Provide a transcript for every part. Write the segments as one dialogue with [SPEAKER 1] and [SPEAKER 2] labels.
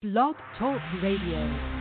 [SPEAKER 1] Blog Talk Radio.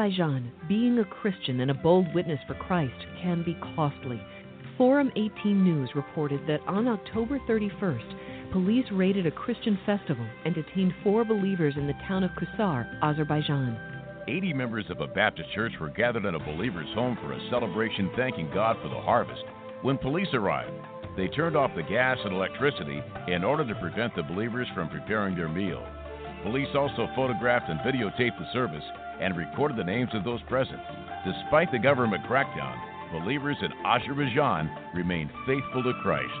[SPEAKER 2] Azerbaijan, being a Christian and a bold witness for Christ can be costly. Forum 18 News reported that on October 31st, police raided a Christian festival and detained four believers in the town of Qusar, Azerbaijan.
[SPEAKER 3] 80 members of a Baptist church were gathered in a believer's home for a celebration thanking God for the harvest. When police arrived, they turned off the gas and electricity in order to prevent the believers from preparing their meal. Police also photographed and videotaped the service and recorded the names of those present. Despite the government crackdown, believers in Azerbaijan remain faithful to Christ.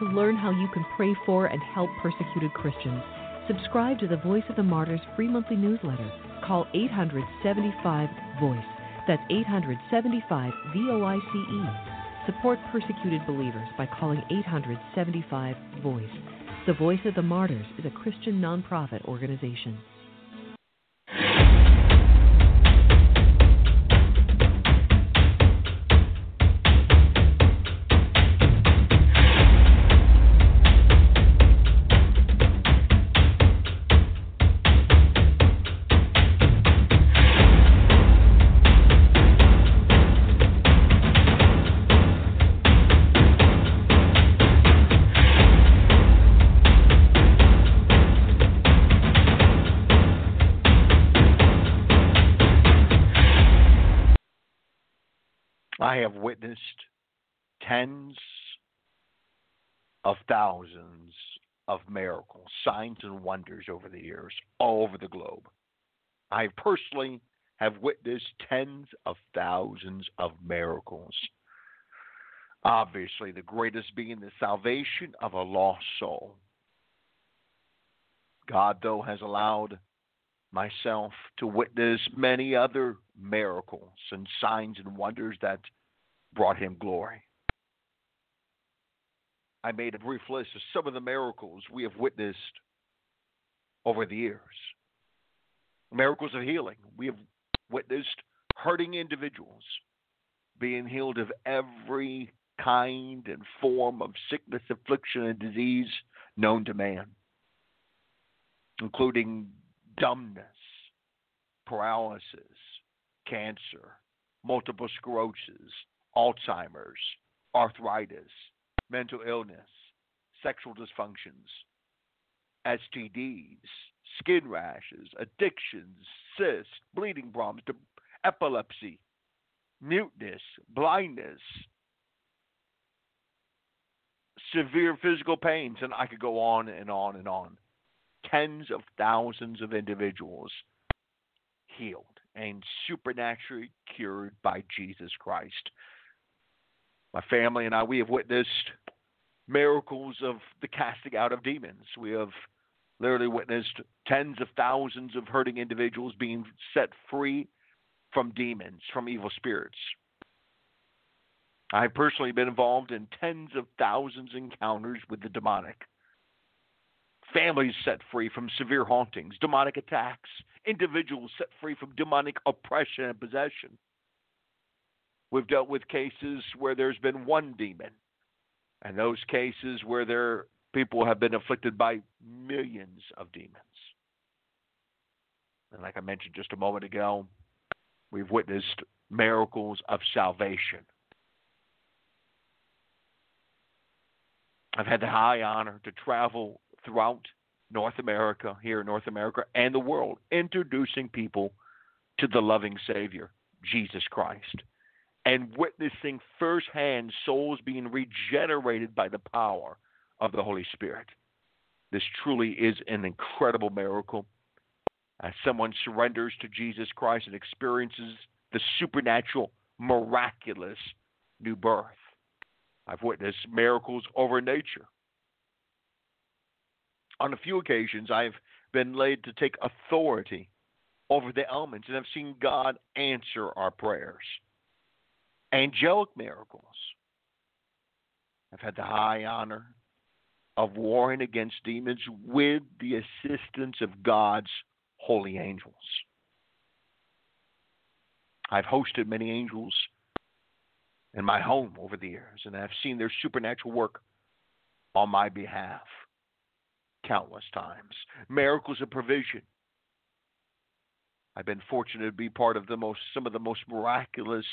[SPEAKER 2] To learn how you can pray for and help persecuted Christians, subscribe to the Voice of the Martyrs free monthly newsletter. Call 875 VOICE. That's 875 V O I C E. Support persecuted believers by calling 875 VOICE. The Voice of the Martyrs is a Christian nonprofit organization.
[SPEAKER 4] Tens of thousands of miracles, signs, and wonders over the years, all over the globe. I personally have witnessed tens of thousands of miracles. Obviously, the greatest being the salvation of a lost soul. God, though, has allowed myself to witness many other miracles and signs and wonders that brought him glory. I made a brief list of some of the miracles we have witnessed over the years. Miracles of healing. We have witnessed hurting individuals being healed of every kind and form of sickness, affliction, and disease known to man, including dumbness, paralysis, cancer, multiple sclerosis, Alzheimer's, arthritis, mental illness, sexual dysfunctions, STDs, skin rashes, addictions, cysts, bleeding problems, epilepsy, muteness, blindness, severe physical pains, and I could go on and on and on. Tens of thousands of individuals healed and supernaturally cured by Jesus Christ. My family and I, we have witnessed miracles of the casting out of demons. We have literally witnessed tens of thousands of hurting individuals being set free from demons, from evil spirits. I've personally been involved in tens of thousands encounters with the demonic. Families set free from severe hauntings, demonic attacks, individuals set free from demonic oppression and possession. We've dealt with cases where there's been one demon, and those cases where there people have been afflicted by millions of demons. And like I mentioned just a moment ago, we've witnessed miracles of salvation. I've had the high honor to travel throughout North America, here in North America, and the world, introducing people to the loving Savior, Jesus Christ, and witnessing firsthand souls being regenerated by the power of the Holy Spirit. This truly is an incredible miracle. As someone surrenders to Jesus Christ and experiences the supernatural, miraculous new birth. I've witnessed miracles over nature. On a few occasions, I've been laid to take authority over the elements and I've seen God answer our prayers. Angelic miracles. I've had the high honor of warring against demons with the assistance of God's holy angels. I've hosted many angels in my home over the years, and I've seen their supernatural work on my behalf countless times. Miracles of provision. I've been fortunate to be part of the most some of the most miraculous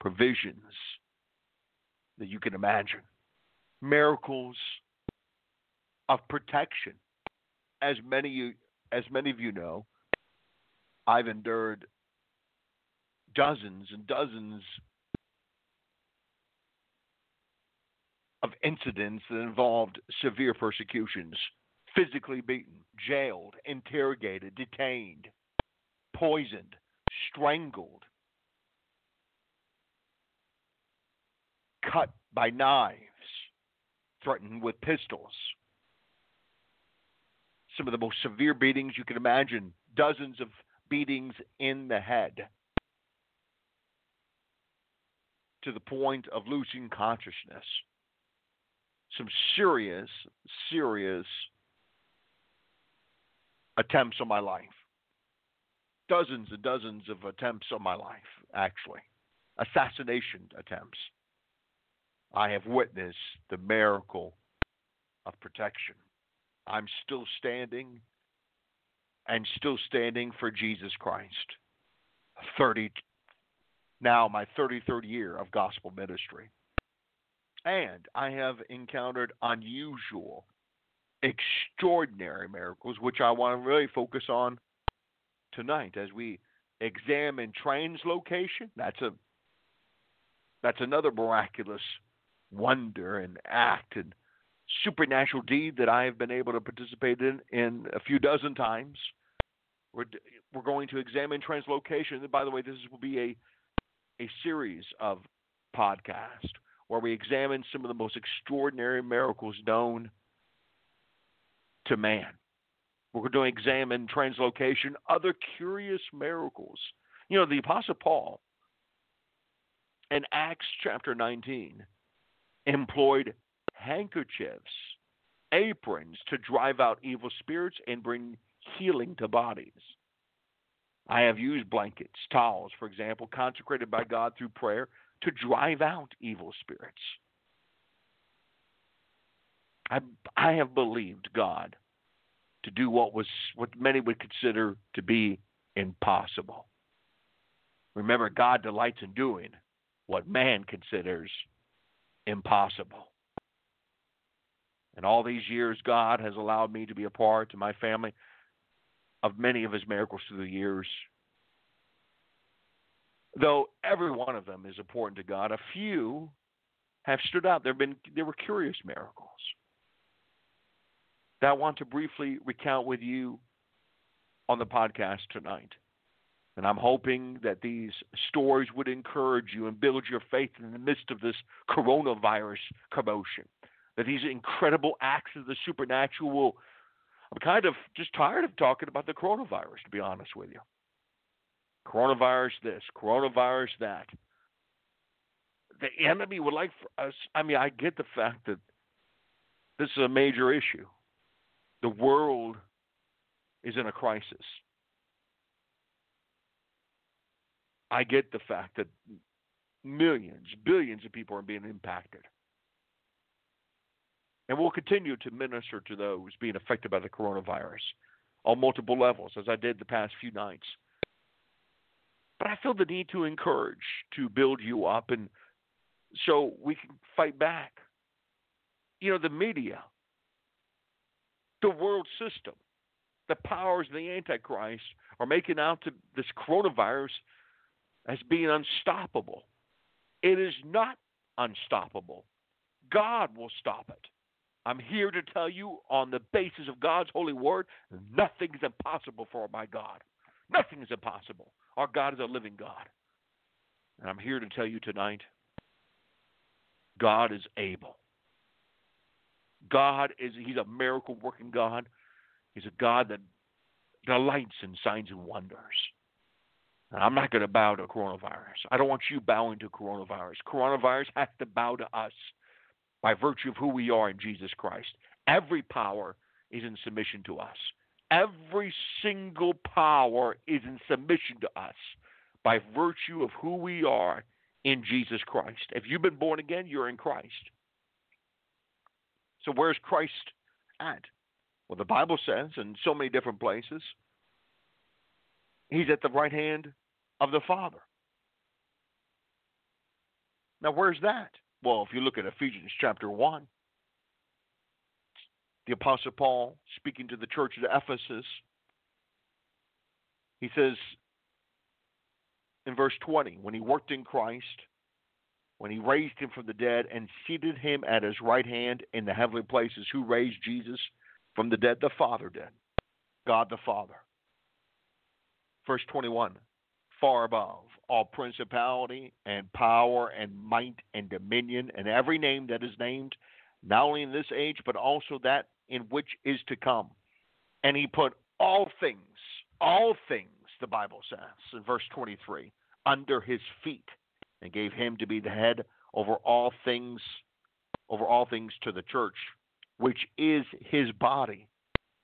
[SPEAKER 4] provisions that you can imagine. Miracles of protection. As many as many of you know, I've endured dozens and dozens of incidents that involved severe persecutions, physically beaten, jailed, interrogated, detained, poisoned, strangled, cut by knives, threatened with pistols. Some of the most severe beatings you can imagine, dozens of beatings in the head to the point of losing consciousness. Some serious, serious attempts on my life. Dozens and dozens of attempts on my life, actually. Assassination attempts. I have witnessed the miracle of protection. I'm still standing and still standing for Jesus Christ. 30 now my 33rd year of gospel ministry. And I have encountered unusual, extraordinary miracles, which I want to really focus on tonight as we examine translocation. That's a that's another miraculous wonder and act and supernatural deed that I have been able to participate in in a few dozen times. We're we're going to examine translocation. And by the way, this will be a a series of podcasts where we examine some of the most extraordinary miracles known to man. We're going to examine translocation, other curious miracles. You know, the Apostle Paul in Acts chapter 19 employed handkerchiefs, aprons to drive out evil spirits and bring healing to bodies. I have used blankets, towels, for example, consecrated by God through prayer to drive out evil spirits. I, I have believed God to do what was what many would consider to be impossible. Remember, God delights in doing what man considers impossible. And all these years, God has allowed me to be a part to my family of many of his miracles through the years. Though every one of them is important to God, a few have stood out. There have been there were curious miracles that I want to briefly recount with you on the podcast tonight. And I'm hoping that these stories would encourage you and build your faith in the midst of this coronavirus commotion. That these incredible acts of the supernatural will I'm kind of just tired of talking about the coronavirus, to be honest with you. Coronavirus this, coronavirus that. The enemy would like for us, I mean, I get the fact that this is a major issue. The world is in a crisis. I get the fact that millions, billions of people are being impacted. And we'll continue to minister to those being affected by the coronavirus on multiple levels, as I did the past few nights. But I feel the need to encourage, to build you up, and so we can fight back. You know, the media The world system, the powers of the Antichrist are making out to this coronavirus as being unstoppable. It is not unstoppable. God will stop it. I'm here to tell you on the basis of God's holy word, nothing is impossible for my God. Nothing is impossible. Our God is a living God. And I'm here to tell you tonight God is able. God is, He's a miracle working God. He's a God that delights in signs and wonders. I'm not going to bow to coronavirus. I don't want you bowing to coronavirus. Coronavirus has to bow to us by virtue of who we are in Jesus Christ. Every power is in submission to us. Every single power is in submission to us by virtue of who we are in Jesus Christ. If you've been born again, you're in Christ. So where's Christ at? Well, the Bible says in so many different places, he's at the right hand of the Father. Now, where's that? Well, if you look at Ephesians chapter 1, the Apostle Paul speaking to the church at Ephesus, he says in verse 20, when he worked in Christ, when he raised him from the dead and seated him at his right hand in the heavenly places, who raised Jesus from the dead? The Father did. God the Father. Verse 21 far above all principality and power and might and dominion and every name that is named, not only in this age, but also that in which is to come. And he put all things, all things, the Bible says in verse 23, under his feet and gave him to be the head over all things, over all things to the church, which is his body,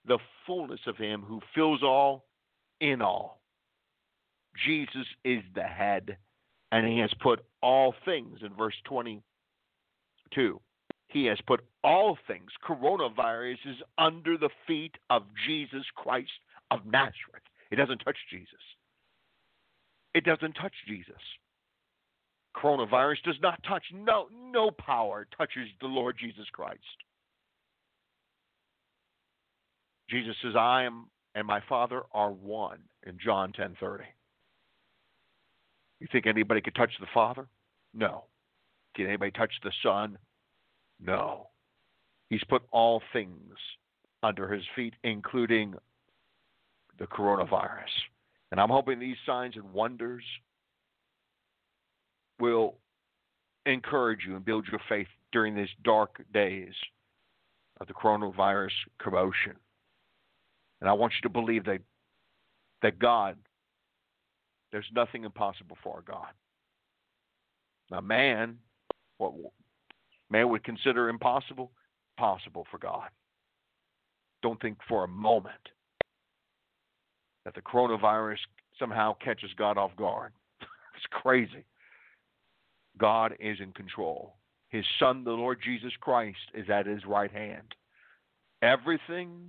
[SPEAKER 4] the fullness of him who fills all in all. Jesus is the head, and he has put all things in verse 22. He has put all things. Coronavirus is under the feet of Jesus Christ of Nazareth. It doesn't touch Jesus. It doesn't touch Jesus. Coronavirus does not touch. No, no power touches the Lord Jesus Christ. Jesus says, I am and my Father are one in John 10:30. You think anybody could touch the Father? No. Can anybody touch the Son? No. He's put all things under his feet, including the coronavirus. And I'm hoping these signs and wonders will encourage you and build your faith during these dark days of the coronavirus commotion. And I want you to believe that that God, there's nothing impossible for our God. Now, man, what man would consider impossible, possible for God. Don't think for a moment that the coronavirus somehow catches God off guard. it's crazy. God is in control. His Son, the Lord Jesus Christ, is at his right hand. Everything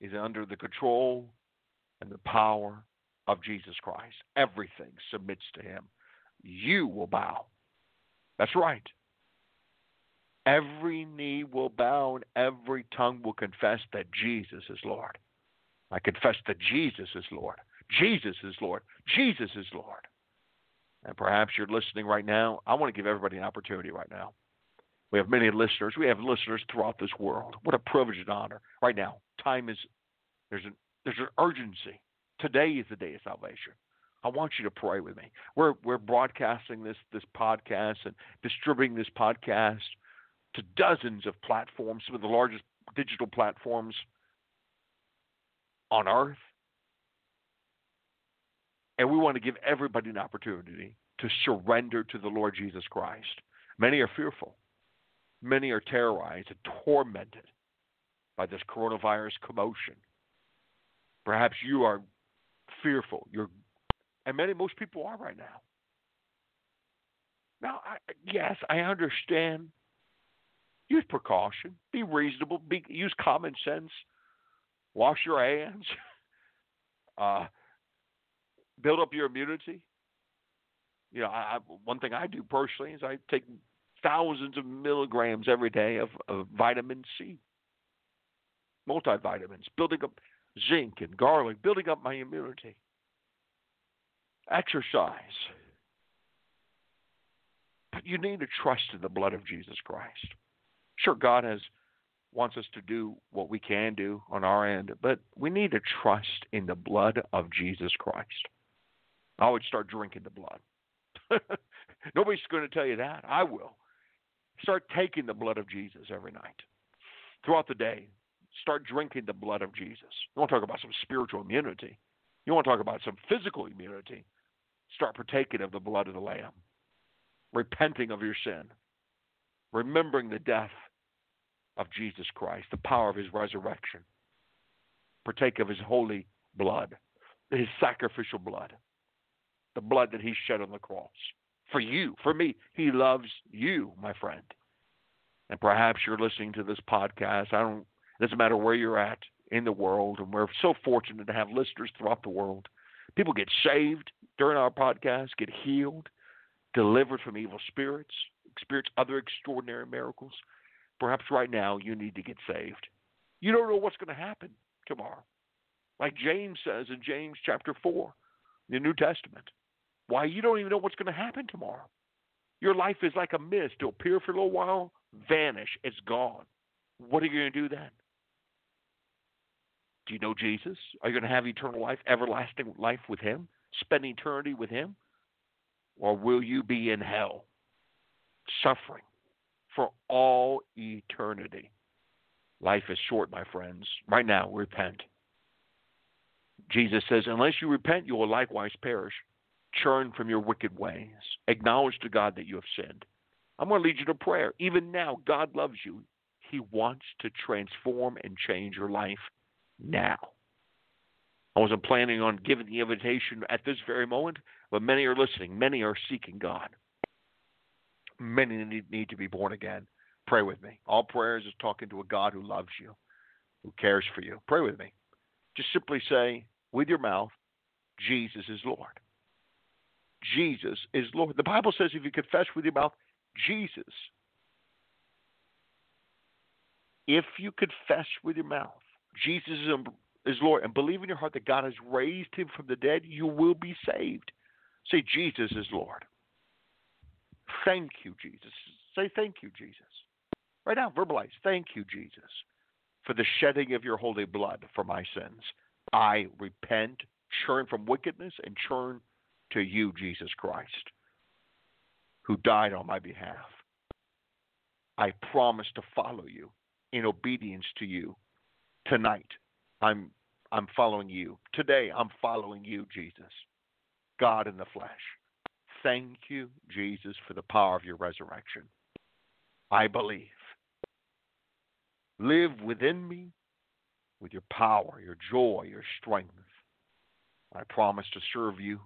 [SPEAKER 4] is under the control and the power of Jesus Christ. Everything submits to him. You will bow. That's right. Every knee will bow and every tongue will confess that Jesus is Lord. I confess that Jesus is Lord. Jesus is Lord. Jesus is Lord. And perhaps you're listening right now. I want to give everybody an opportunity right now. We have many listeners. We have listeners throughout this world. What a privilege and honor. Right now, time is there's an there's an urgency. Today is the day of salvation. I want you to pray with me. We're we're broadcasting this this podcast and distributing this podcast to dozens of platforms, some of the largest digital platforms on earth. And we want to give everybody an opportunity to surrender to the Lord Jesus Christ. Many are fearful. Many are terrorized and tormented by this coronavirus commotion. Perhaps you are fearful. You're, and many, most people are right now. Now, I, yes, I understand. Use precaution. Be reasonable. Be, use common sense wash your hands, uh, build up your immunity. You know, I, one thing I do personally is I take thousands of milligrams every day of, of vitamin C. multivitamins, building up zinc and garlic, building up my immunity. Exercise. But you need to trust in the blood of Jesus Christ. Sure, God has wants us to do what we can do on our end, but we need to trust in the blood of Jesus Christ. I would start drinking the blood. Nobody's going to tell you that. I will. Start taking the blood of Jesus every night. Throughout the day, start drinking the blood of Jesus. You want to talk about some spiritual immunity. You want to talk about some physical immunity. Start partaking of the blood of the Lamb, repenting of your sin, remembering the death of Jesus Christ, the power of his resurrection. Partake of his holy blood, his sacrificial blood, the blood that he shed on the cross. For you, for me, he loves you, my friend. And perhaps you're listening to this podcast. I don't doesn't matter where you're at in the world, and we're so fortunate to have listeners throughout the world. People get saved during our podcast, get healed, delivered from evil spirits, experience other extraordinary miracles. Perhaps right now you need to get saved. You don't know what's going to happen tomorrow. Like James says in James chapter 4, the New Testament. Why, you don't even know what's going to happen tomorrow. Your life is like a mist. It'll appear for a little while, vanish, it's gone. What are you going to do then? Do you know Jesus? Are you going to have eternal life, everlasting life with Him? Spend eternity with Him? Or will you be in hell, suffering, for all eternity. Life is short, my friends. Right now, repent. Jesus says, Unless you repent, you will likewise perish. Turn from your wicked ways. Acknowledge to God that you have sinned. I'm going to lead you to prayer. Even now, God loves you. He wants to transform and change your life now. I wasn't planning on giving the invitation at this very moment, but many are listening. Many are seeking God. Many need, to be born again. Pray with me. All prayers is talking to a God who loves you, who cares for you. Pray with me. Just simply say with your mouth, Jesus is Lord. Jesus is Lord. The Bible says if you confess with your mouth, Jesus, if you confess with your mouth, Jesus um, is Lord, and believe in your heart that God has raised him from the dead, you will be saved. Say, Jesus is Lord. Thank you, Jesus. Say thank you, Jesus. Right now, verbalize, thank you, Jesus, for the shedding of your holy blood for my sins. I repent, turn from wickedness, and turn to you, Jesus Christ, who died on my behalf. I promise to follow you in obedience to you. Tonight, I'm I'm following you. Today, I'm following you, Jesus, God in the flesh. Thank you, Jesus, for the power of your resurrection. I believe. Live within me with your power, your joy, your strength. I promise to serve you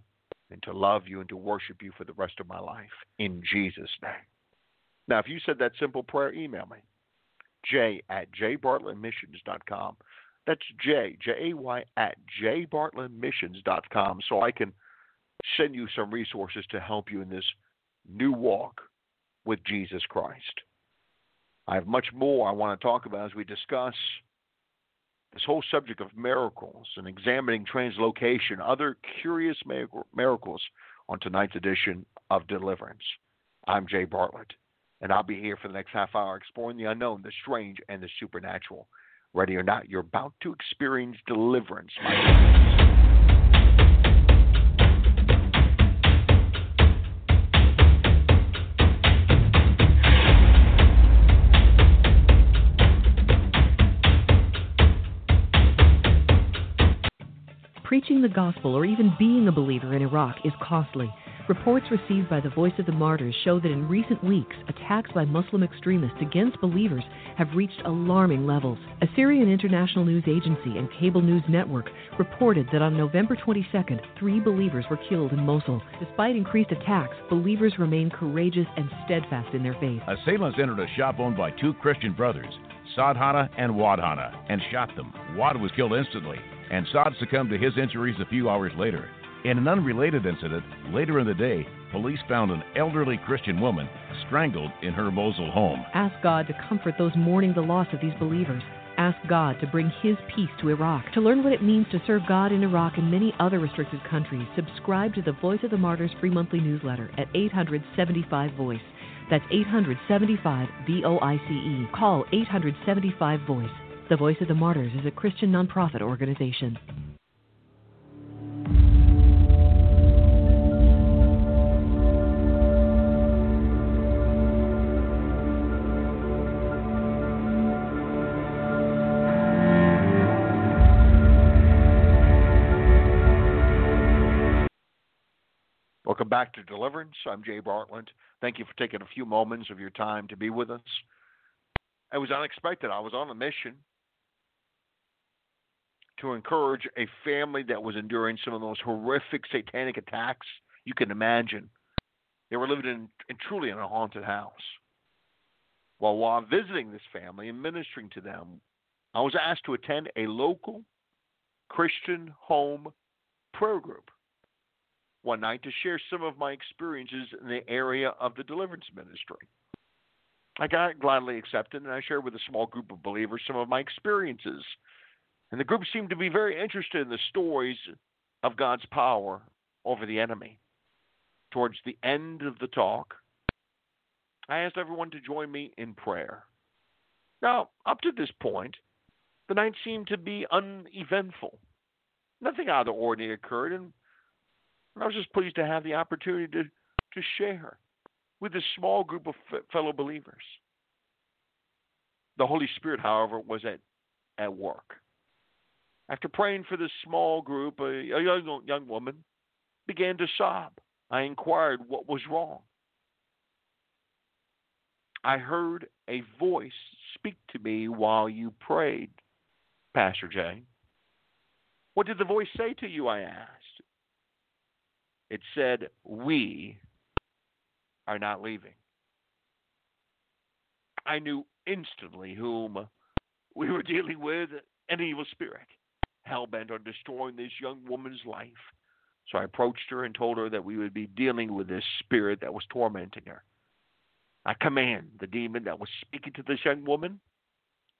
[SPEAKER 4] and to love you and to worship you for the rest of my life in Jesus' name. Now, if you said that simple prayer, email me. J at jbartlettmissions.com. That's J, J A Y, at jbartlettmissions.com so I can send you some resources to help you in this new walk with Jesus Christ. I have much more I want to talk about as we discuss this whole subject of miracles and examining translocation, other curious miracles on tonight's edition of Deliverance. I'm Jay Bartlett, and I'll be here for the next half hour exploring the unknown, the strange, and the supernatural. Ready or not, you're about to experience deliverance.
[SPEAKER 2] Preaching the gospel or even being a believer in Iraq is costly. Reports received by the Voice of the Martyrs show that in recent weeks, attacks by Muslim extremists against believers have reached alarming levels. Assyrian International News Agency and Cable News Network reported that on November 22nd, three believers were killed in Mosul. Despite increased attacks, believers remain courageous and steadfast in their faith.
[SPEAKER 3] Assailants entered a shop owned by two Christian brothers, Saad Hanna and Wad Hanna, and shot them. Wad was killed instantly and Saad succumbed to his injuries a few hours later. In an unrelated incident, later in the day, police found an elderly Christian woman strangled in her Mosul home.
[SPEAKER 2] Ask God to comfort those mourning the loss of these believers. Ask God to bring His peace to Iraq. To learn what it means to serve God in Iraq and many other restricted countries, subscribe to the Voice of the Martyrs free monthly newsletter at 875 Voice. That's 875 V O I C E. Call 875 Voice. The Voice of the Martyrs is a Christian nonprofit organization.
[SPEAKER 4] Back to Deliverance. I'm Jay Bartlett. Thank you for taking a few moments of your time to be with us. It was unexpected. I was on a mission to encourage a family that was enduring some of the most horrific satanic attacks you can imagine. They were living in, in truly in a haunted house. Well, while visiting this family and ministering to them, I was asked to attend a local Christian home prayer group one night to share some of my experiences in the area of the deliverance ministry. I got gladly accepted, and I shared with a small group of believers some of my experiences. And the group seemed to be very interested in the stories of God's power over the enemy. Towards the end of the talk, I asked everyone to join me in prayer. Now, up to this point, the night seemed to be uneventful. Nothing out of the ordinary occurred, and I was just pleased to have the opportunity to, to share with this small group of f- fellow believers. The Holy Spirit, however, was at, at work. After praying for this small group, a, a young, young woman began to sob. I inquired what was wrong. I heard a voice speak to me while you prayed, Pastor Jay. What did the voice say to you? I asked. It said, We are not leaving. I knew instantly whom we were dealing with an evil spirit, hell bent on destroying this young woman's life. So I approached her and told her that we would be dealing with this spirit that was tormenting her. I command the demon that was speaking to this young woman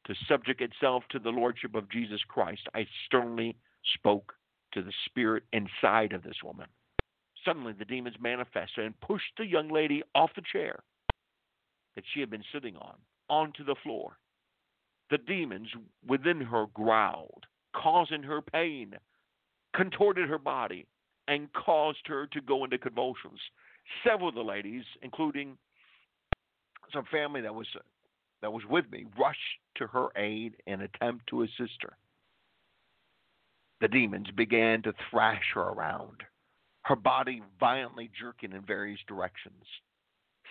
[SPEAKER 4] to subject itself to the lordship of Jesus Christ. I sternly spoke to the spirit inside of this woman. Suddenly, the demons manifested and pushed the young lady off the chair that she had been sitting on onto the floor. The demons within her growled, causing her pain, contorted her body, and caused her to go into convulsions. Several of the ladies, including some family that was that was with me, rushed to her aid and attempt to assist her. The demons began to thrash her around her body violently jerking in various directions.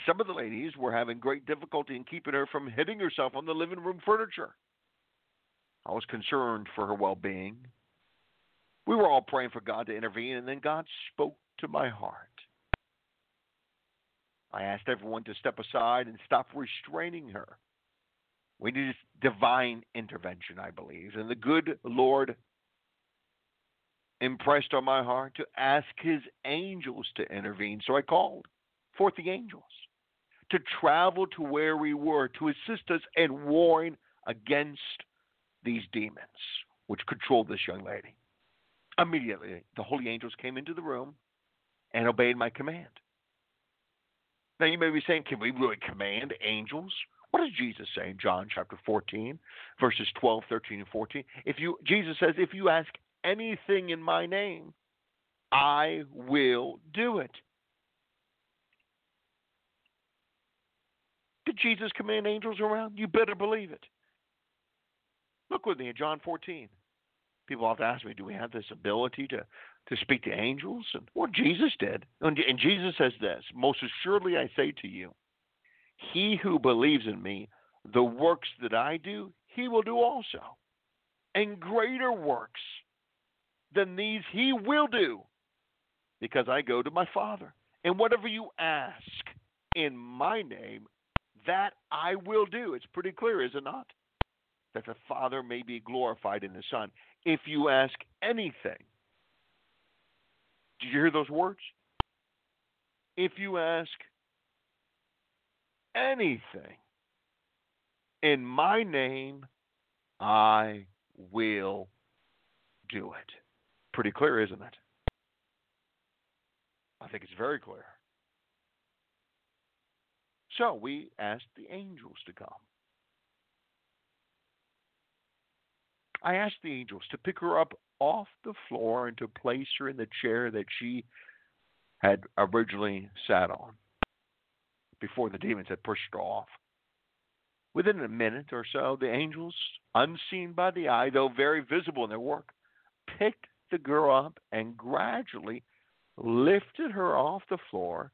[SPEAKER 4] Some of the ladies were having great difficulty in keeping her from hitting herself on the living room furniture. I was concerned for her well being. We were all praying for God to intervene, and then God spoke to my heart. I asked everyone to step aside and stop restraining her. We need divine intervention, I believe, and the good Lord impressed on my heart to ask his angels to intervene. So I called forth the angels to travel to where we were to assist us in warring against these demons which controlled this young lady. Immediately, the holy angels came into the room and obeyed my command. Now, you may be saying, can we really command angels? What does Jesus say in John chapter 14, verses 12, 13, and 14? If you Jesus says, if you ask anything in my name, I will do it. Did Jesus command angels around? You better believe it. Look with me in John 14. People often ask me, do we have this ability to, to speak to angels? And well, Jesus did. And, and Jesus says this Most assuredly I say to you, he who believes in me, the works that I do, he will do also. And greater works than these he will do, because I go to my Father. And whatever you ask in my name, that I will do. It's pretty clear, is it not? That the Father may be glorified in the Son. If you ask anything, did you hear those words? If you ask anything in my name, I will do it. Pretty clear, isn't it? I think it's very clear. So we asked the angels to come. I asked the angels to pick her up off the floor and to place her in the chair that she had originally sat on before the demons had pushed her off. Within a minute or so, the angels, unseen by the eye, though very visible in their work, picked the girl up and gradually lifted her off the floor,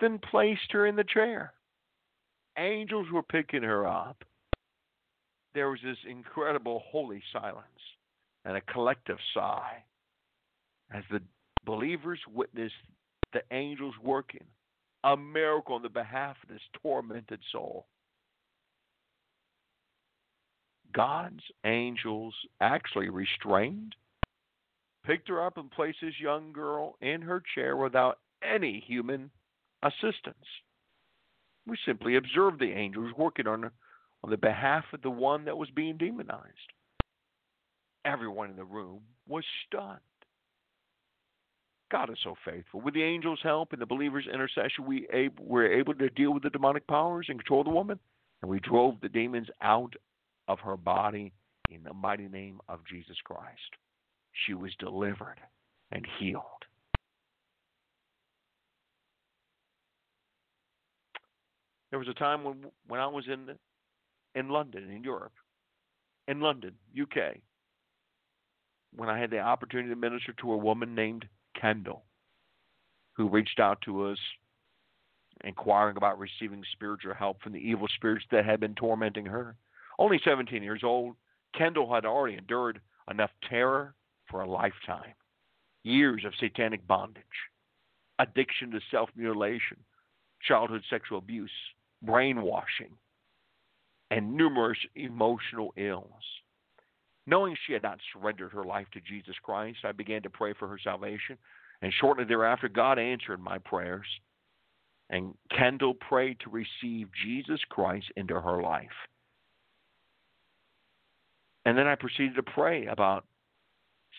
[SPEAKER 4] then placed her in the chair. Angels were picking her up. There was this incredible holy silence and a collective sigh as the believers witnessed the angels working a miracle on the behalf of this tormented soul. God's angels actually restrained, picked her up, and placed this young girl in her chair without any human assistance. We simply observed the angels working on, her, on the behalf of the one that was being demonized. Everyone in the room was stunned. God is so faithful. With the angels' help and the believer's intercession, we were able to deal with the demonic powers and control the woman, and we drove the demons out of her body in the mighty name of Jesus Christ. She was delivered and healed. There was a time when when I was in in London, in Europe, in London, UK, when I had the opportunity to minister to a woman named Kendall, who reached out to us inquiring about receiving spiritual help from the evil spirits that had been tormenting her. Only 17 years old, Kendall had already endured enough terror for a lifetime years of satanic bondage, addiction to self mutilation, childhood sexual abuse, brainwashing, and numerous emotional ills. Knowing she had not surrendered her life to Jesus Christ, I began to pray for her salvation, and shortly thereafter, God answered my prayers, and Kendall prayed to receive Jesus Christ into her life. And then I proceeded to pray about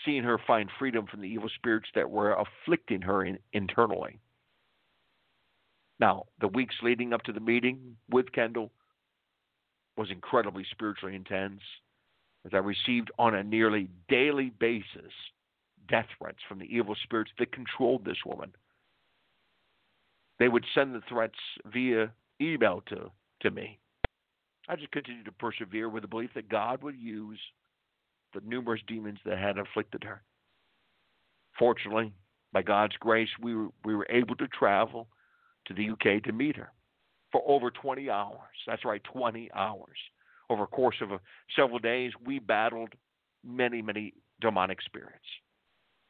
[SPEAKER 4] seeing her find freedom from the evil spirits that were afflicting her in, internally. Now, the weeks leading up to the meeting with Kendall was incredibly spiritually intense as I received on a nearly daily basis death threats from the evil spirits that controlled this woman. They would send the threats via email to, to me. I just continued to persevere with the belief that God would use the numerous demons that had afflicted her. Fortunately, by God's grace, we were, we were able to travel to the UK to meet her for over 20 hours. That's right, 20 hours. Over a course of a, several days, we battled many, many demonic spirits.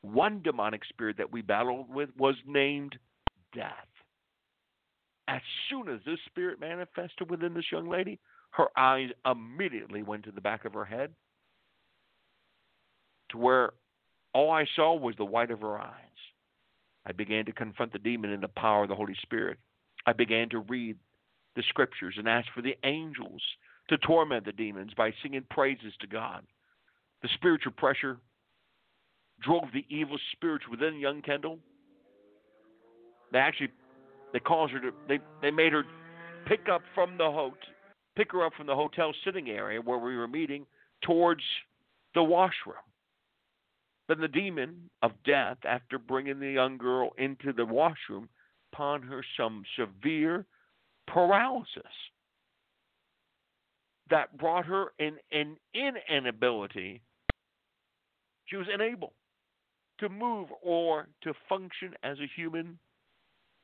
[SPEAKER 4] One demonic spirit that we battled with was named Death. As soon as this spirit manifested within this young lady, her eyes immediately went to the back of her head to where all I saw was the white of her eyes. I began to confront the demon in the power of the Holy Spirit. I began to read the scriptures and ask for the angels to torment the demons by singing praises to God. The spiritual pressure drove the evil spirits within young Kendall. They actually they caused her to they, they made her pick up from the hotel pick her up from the hotel sitting area where we were meeting towards the washroom. Then the demon of death, after bringing the young girl into the washroom, upon her some severe paralysis that brought her in an inability. She was unable to move or to function as a human,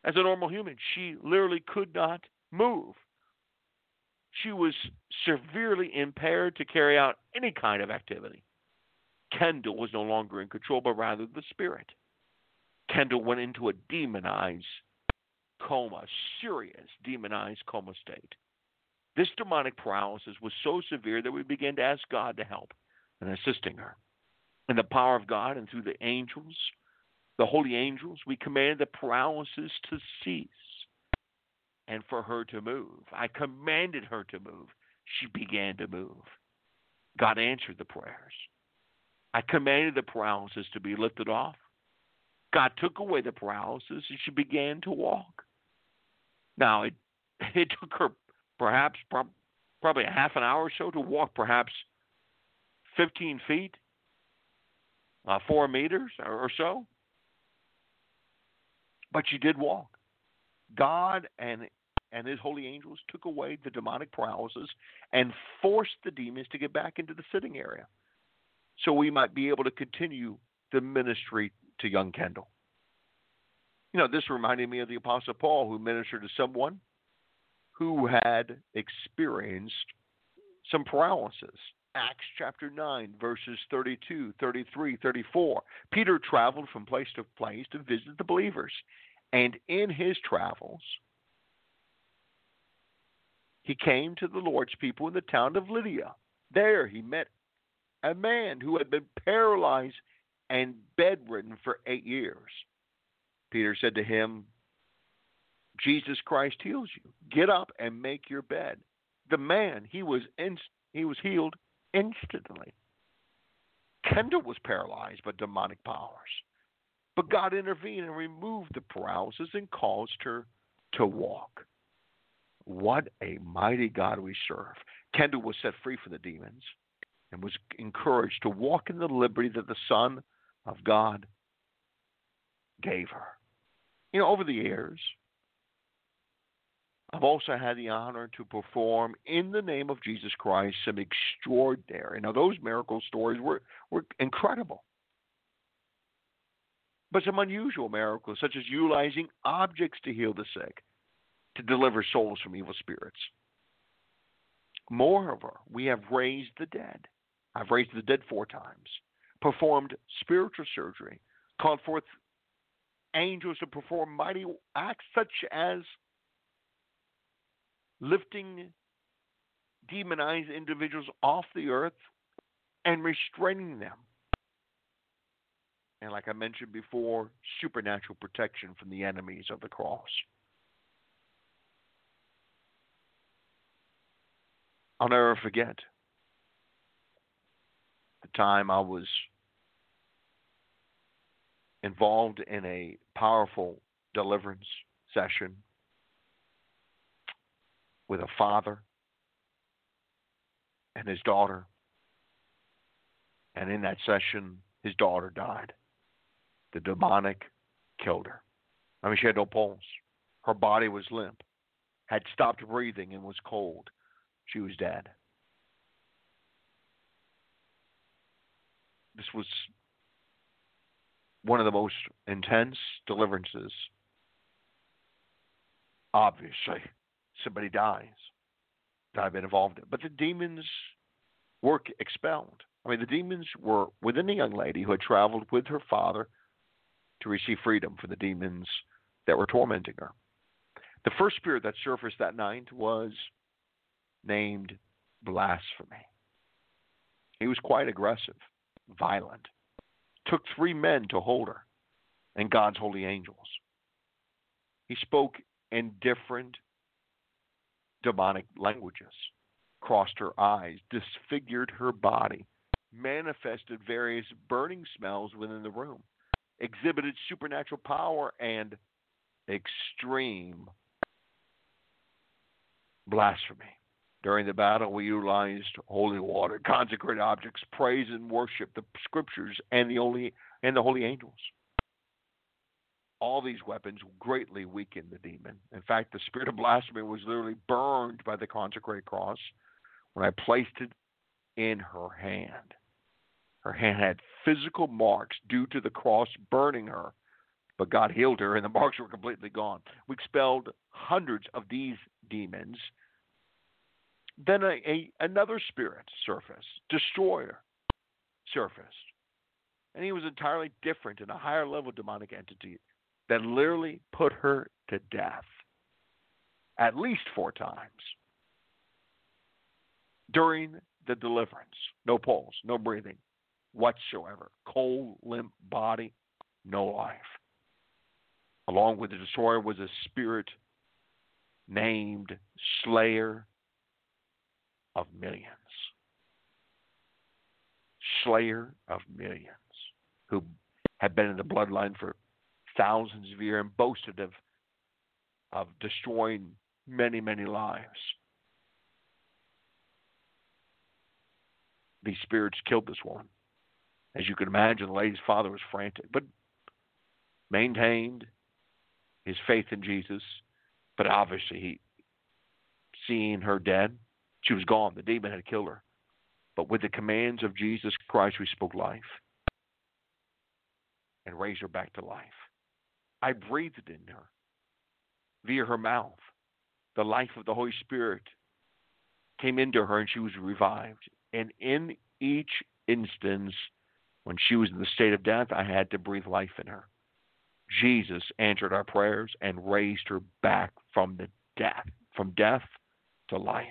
[SPEAKER 4] as a normal human. She literally could not move. She was severely impaired to carry out any kind of activity. Kendall was no longer in control, but rather the spirit. Kendall went into a demonized coma, serious demonized coma state. This demonic paralysis was so severe that we began to ask God to help in assisting her. In the power of God and through the angels, the holy angels, we commanded the paralysis to cease and for her to move. I commanded her to move. She began to move. God answered the prayers. I commanded the paralysis to be lifted off. God took away the paralysis and she began to walk. Now, it, it took her perhaps probably a half an hour or so to walk perhaps 15 feet, uh, four meters or, or so. But she did walk. God and and his holy angels took away the demonic paralysis and forced the demons to get back into the sitting area so we might be able to continue the ministry to young Kendall. You know, this reminded me of the Apostle Paul, who ministered to someone who had experienced some paralysis. Acts chapter 9, verses 32, 33, 34. Peter traveled from place to place to visit the believers. And in his travels, he came to the Lord's people in the town of Lydia. There he met a man who had been paralyzed and bedridden for eight years. Peter said to him, Jesus Christ heals you. Get up and make your bed. The man, he was inst- he was healed instantly. Kendall was paralyzed by demonic powers, but God intervened and removed the paralysis and caused her to walk. What a mighty God we serve. Kendall was set free from the demons and was encouraged to walk in the liberty that the Son of God gave her. You know, over the years, I've also had the honor to perform in the name of Jesus Christ some extraordinary. Now, those miracle stories were, were incredible. But some unusual miracles, such as utilizing objects to heal the sick, to deliver souls from evil spirits. Moreover, we have raised the dead. I've raised the dead four times, performed spiritual surgery, called forth angels to perform mighty acts such as lifting demonized individuals off the earth and restraining them. And like I mentioned before, supernatural protection from the enemies of the cross. I'll never forget time I was involved in a powerful deliverance session with a father and his daughter. And in that session, his daughter died. The demonic killed her. I mean, she had no pulse. Her body was limp, had stopped breathing, and was cold she was dead. This was one of the most intense deliverances. Obviously, somebody dies that I've been involved in. But the demons were expelled. I mean, the demons were within the young lady who had traveled with her father to receive freedom from the demons that were tormenting her. The first spirit that surfaced that night was named Blasphemy. He was quite aggressive, violent. Took three men to hold her and God's holy angels. He spoke in different demonic languages, crossed her eyes, disfigured her body, manifested various burning smells within the room, exhibited supernatural power and extreme blasphemy. During the battle, we utilized holy water, consecrated objects, praise and worship, the scriptures, and the holy and the holy angels. All these weapons greatly weakened the demon. In fact, the spirit of blasphemy was literally burned by the consecrated cross when I placed it in her hand. Her hand had physical marks due to the cross burning her, but God healed her and the marks were completely gone. We expelled hundreds of these demons then a, a, another spirit surfaced, destroyer surfaced. And he was entirely different in a higher level demonic entity that literally put her to death at least four times during the deliverance. No pulse, no breathing whatsoever. Cold, limp body, no life. Along with the destroyer was a spirit named Slayer of millions. slayer of millions, who had been in the bloodline for thousands of years and boasted of of destroying many, many lives. These spirits killed this woman. As you can imagine, the lady's father was frantic, but maintained his faith in Jesus. But obviously, he, seeing her dead, she was gone. The demon had killed her. But with the commands of Jesus Christ, we spoke life and raised her back to life. I breathed in her via her mouth. The life of the Holy Spirit came into her and she was revived. And in each instance, when she was in the state of death, I had to breathe life in her. Jesus answered our prayers and raised her back from the death, from death to life.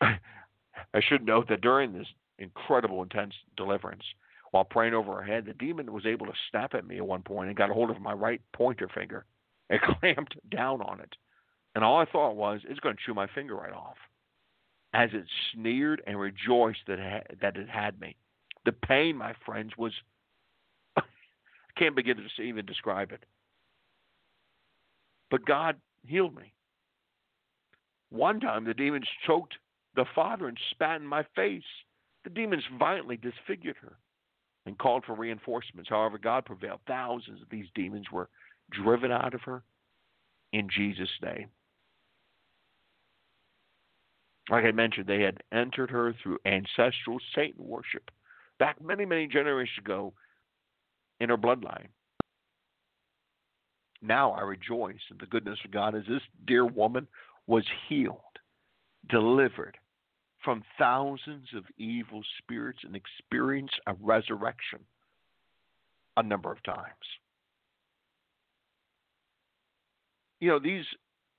[SPEAKER 4] I should note that during this incredible, intense deliverance, while praying over her head, the demon was able to snap at me at one point and got a hold of my right pointer finger and clamped down on it. And all I thought was, it's going to chew my finger right off. As it sneered and rejoiced that it that it had me. The pain, my friends, was. I can't begin to even describe it. But God healed me. One time, the demons choked the father and spat in my face. The demons violently disfigured her and called for reinforcements. However, God prevailed. Thousands of these demons were driven out of her in Jesus' name. Like I mentioned, they had entered her through ancestral Satan worship back many, many generations ago in her bloodline. Now I rejoice in the goodness of God as this dear woman was healed, delivered, from thousands of evil spirits and experience a resurrection a number of times. You know, these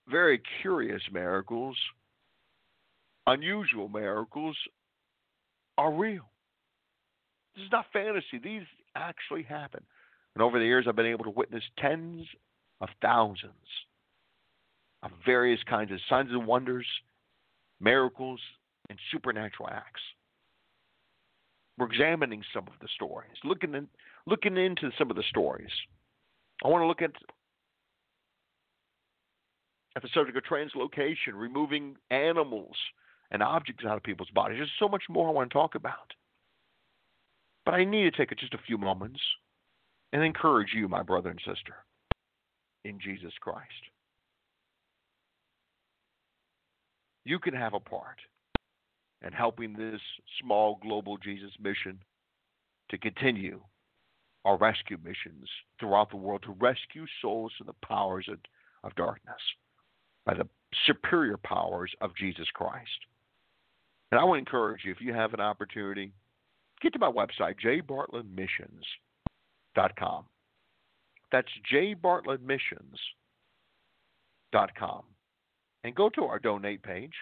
[SPEAKER 4] very curious miracles, unusual miracles, are real. This is not fantasy. These actually happen. And over the years, I've been able to witness tens of thousands of various kinds of signs and wonders, miracles, and supernatural acts. We're examining some of the stories, looking in, looking into some of the stories. I want to look at at the subject of translocation, removing animals and objects out of people's bodies. There's so much more I want to talk about. But I need to take just a few moments and encourage you, my brother and sister, in Jesus Christ. You can have a part and helping this small global Jesus mission to continue our rescue missions throughout the world to rescue souls from the powers of, of darkness by the superior powers of Jesus Christ. And I would encourage you, if you have an opportunity, get to my website, jbartlettmissions.com. That's jbartlettmissions.com. And go to our donate page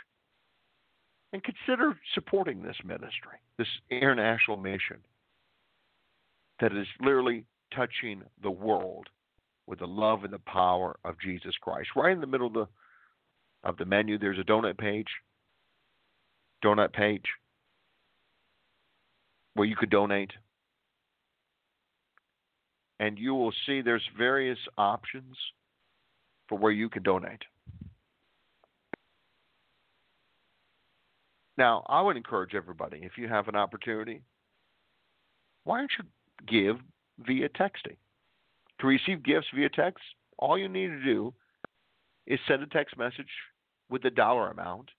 [SPEAKER 4] and consider supporting this ministry, this international mission that is literally touching the world with the love and the power of Jesus Christ. Right in the middle of the of the menu, there's a donut page. Donut page where you could donate. And you will see there's various options for where you can donate. Now, I would encourage everybody, if you have an opportunity, why don't you give via texting? To receive gifts via text, all you need to do is send a text message with the dollar amount.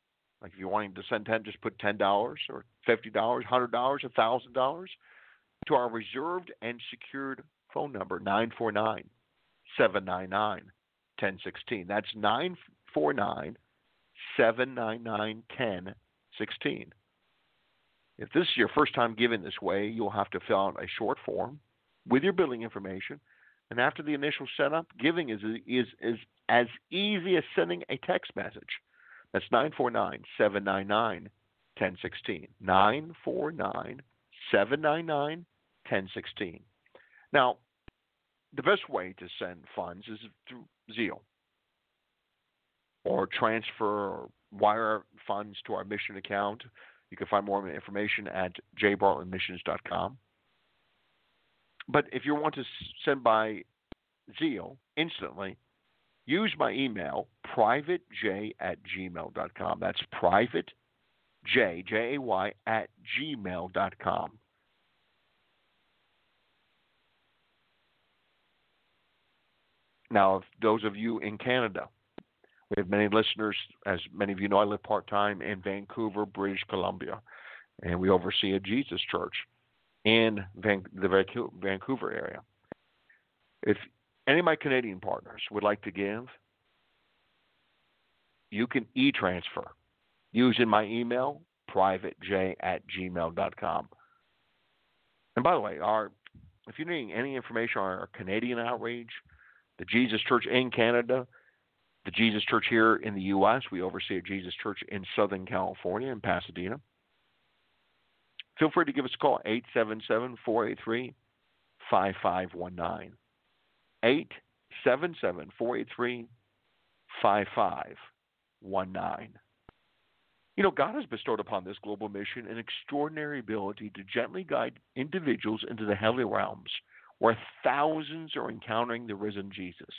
[SPEAKER 4] Like if you're wanting to send 10, just put $10 or $50, $100, $1,000 to our reserved and secured phone number, 949 799 1016. That's 949 799 16. If this is your first time giving this way, you'll have to fill out a short form with your billing information. And after the initial setup, giving is, is, is as easy as sending a text message. That's 949 799 1016. 949 799 1016. Now, the best way to send funds is through Zelle or transfer or wire funds to our mission account You can find more information at jbartlettmissions.com. But if you want to send by Zelle instantly, use my email, privatej at gmail.com. That's private J, J A Y, at gmail.com. Now, those of you in Canada, we have many listeners. As many of you know, I live part time in Vancouver, British Columbia, and we oversee a Jesus church in Van- the Vancouver area. If any of my Canadian partners would like to give, you can e transfer using my email, privatej at gmail.com. And by the way, our if you need any information on our Canadian outreach, the Jesus Church in Canada, the Jesus Church here in the U.S., we oversee a Jesus Church in Southern California, in Pasadena. Feel free to give us a call, 877 483 5519. 877 483 5519. You know, God has bestowed upon this global mission an extraordinary ability to gently guide individuals into the heavenly realms where thousands are encountering the risen Jesus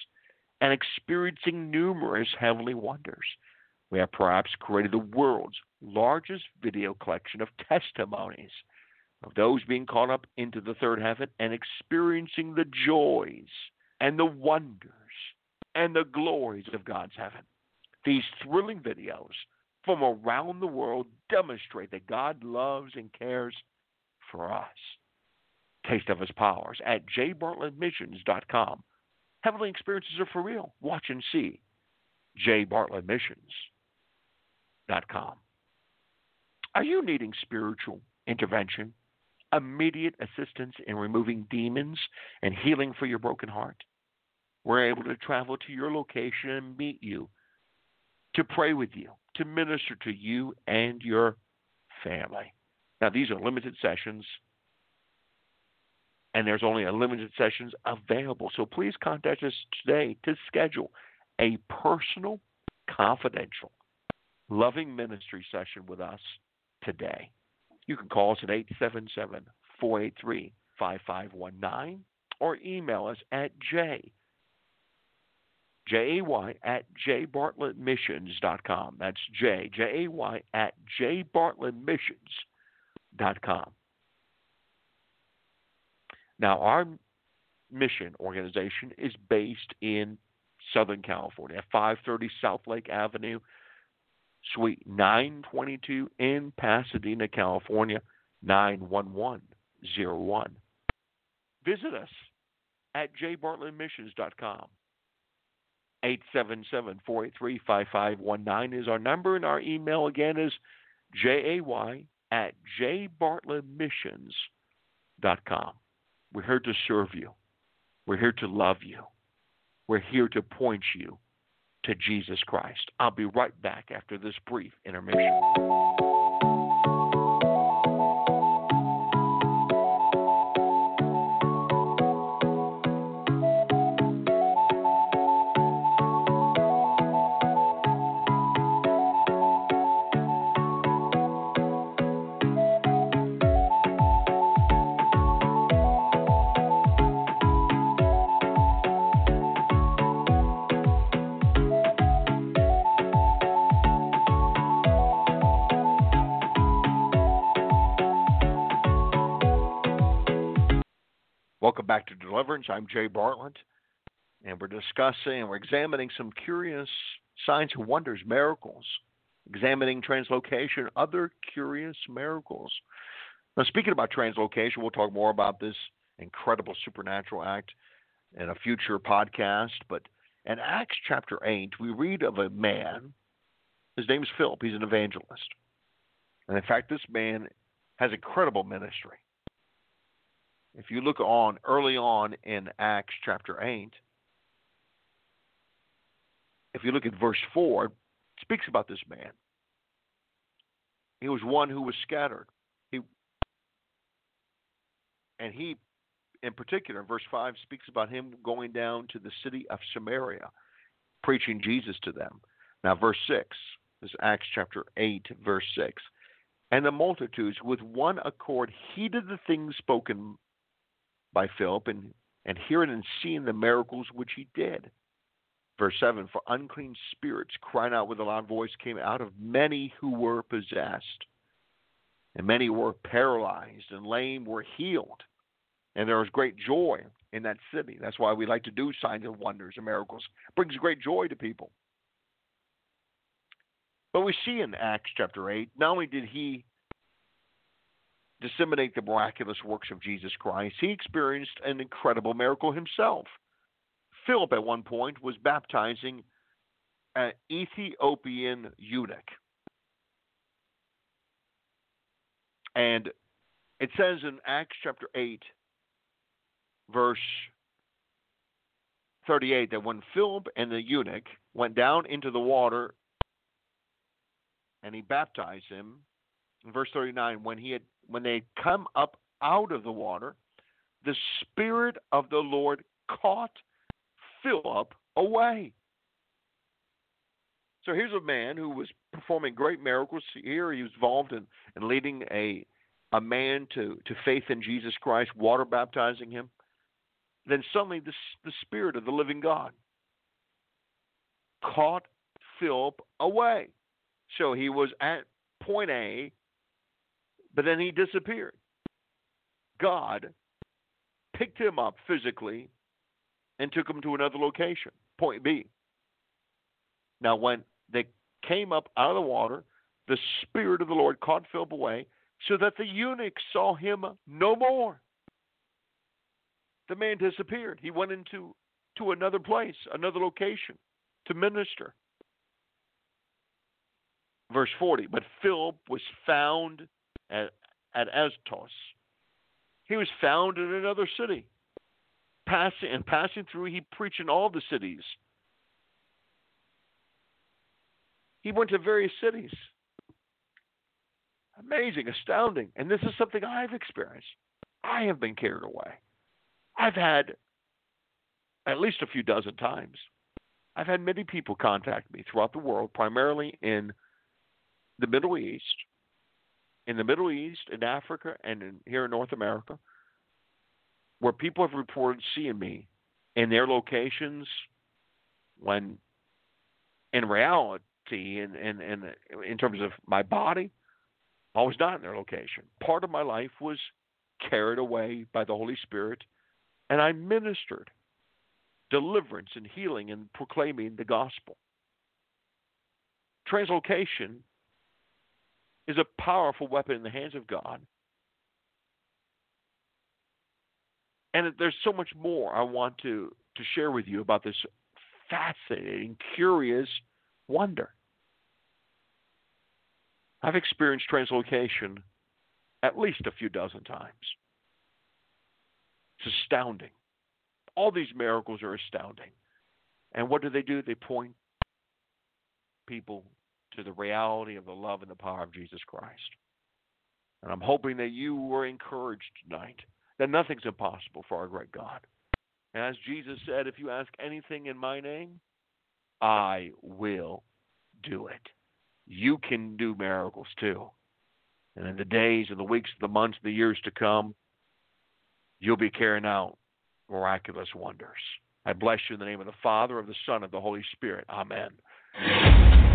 [SPEAKER 4] and experiencing numerous heavenly wonders. We have perhaps created the world's largest video collection of testimonies of those being caught up into the third heaven and experiencing the joys and the wonders and the glories of God's heaven. These thrilling videos from around the world demonstrate that God loves and cares for us. Taste of His powers at jbartlettmissions.com. Heavenly experiences are for real. Watch and see. jbartlettmissions.com. Are you needing spiritual intervention, immediate assistance in removing demons, and healing for your broken heart? We're able to travel to your location and meet you, to pray with you, to minister to you and your family. Now, these are limited sessions, and there's only a limited sessions available. So please contact us today to schedule a personal, confidential, loving ministry session with us today. You can call us at 877 483 5519 or email us at j J A Y at jbartlettmissions.com. That's J, J A Y at jbartlettmissions.com. Now, our mission organization is based in Southern California, at 530 South Lake Avenue, Suite 922 in Pasadena, California, 91101. Visit us at jbartlettmissions.com. 877-483-5519 is our number, and our email again is jay at jbartlettmissions.com. We're here to serve you. We're here to love you. We're here to point you to Jesus Christ. I'll be right back after this brief intermission. Back to Deliverance. I'm Jay Bartlett, and we're discussing and we're examining some curious signs and wonders, miracles, examining translocation, other curious miracles. Now, speaking about translocation, we'll talk more about this incredible supernatural act in a future podcast. But in Acts chapter 8, we read of a man. His name is Philip. He's an evangelist. And in fact, this man has incredible ministry. If you look on early on in Acts chapter 8, if you look at verse 4, it speaks about this man. He was one who was scattered. He and he in particular, verse 5 speaks about him going down to the city of Samaria, preaching Jesus to them. Now, verse 6, this is Acts chapter 8, verse 6. And the multitudes, with one accord, heeded the things spoken by Philip, and, and hearing and seeing the miracles which he did. Verse 7 For unclean spirits, crying out with a loud voice, came out of many who were possessed. And many were paralyzed, and lame were healed. And there was great joy in that city. That's why we like to do signs and wonders and miracles. It brings great joy to people. But we see in Acts chapter 8, not only did he disseminate the miraculous works of Jesus Christ, he experienced an incredible miracle himself. Philip, at one point, was baptizing an Ethiopian eunuch. And it says in Acts chapter 8, verse 38, that when Philip and the eunuch went down into the water and he baptized him. In verse 39, when he had when they come up out of the water, the spirit of the Lord caught Philip away. So here's a man who was performing great miracles. Here he was involved in, in leading a a man to, to faith in Jesus Christ, water baptizing him. Then suddenly the, the Spirit of the living God caught Philip away. So he was at point A, but then he disappeared. God picked him up physically and took him to another location, point B. Now, when they came up out of the water, the Spirit of the Lord caught Philip away so that the eunuch saw him no more. The man disappeared. He went into to another place, another location to minister verse 40. But Philip was found at, at. He was found in another city. Passing and passing through, he preached in all the cities. He went to various cities. Amazing, astounding. And this is something I've experienced. I have been carried away. I've had at least a few dozen times. I've had many people contact me throughout the world, primarily in the Middle East, in the Middle East, in Africa, and in, here in North America, where people have reported seeing me in their locations when in reality in, in, in terms of my body, I was not in their location. Part of my life was carried away by the Holy Spirit, and I ministered deliverance and healing and proclaiming the gospel. Translocation is a powerful weapon in the hands of God. And there's so much more I want to, to share with you about this fascinating, curious wonder. I've experienced translocation at least a few dozen times. It's astounding. All these miracles are astounding. And what do they do? They point people to the reality of the love and the power of Jesus Christ. And I'm hoping that you were encouraged tonight that nothing's impossible for our great God. And as Jesus said, if you ask anything in my name, I will do it. You can do miracles too. And in the days and the weeks, the months, the years to come, you'll be carrying out miraculous wonders. I bless you in the name of the Father, of the Son, of the Holy Spirit. Amen.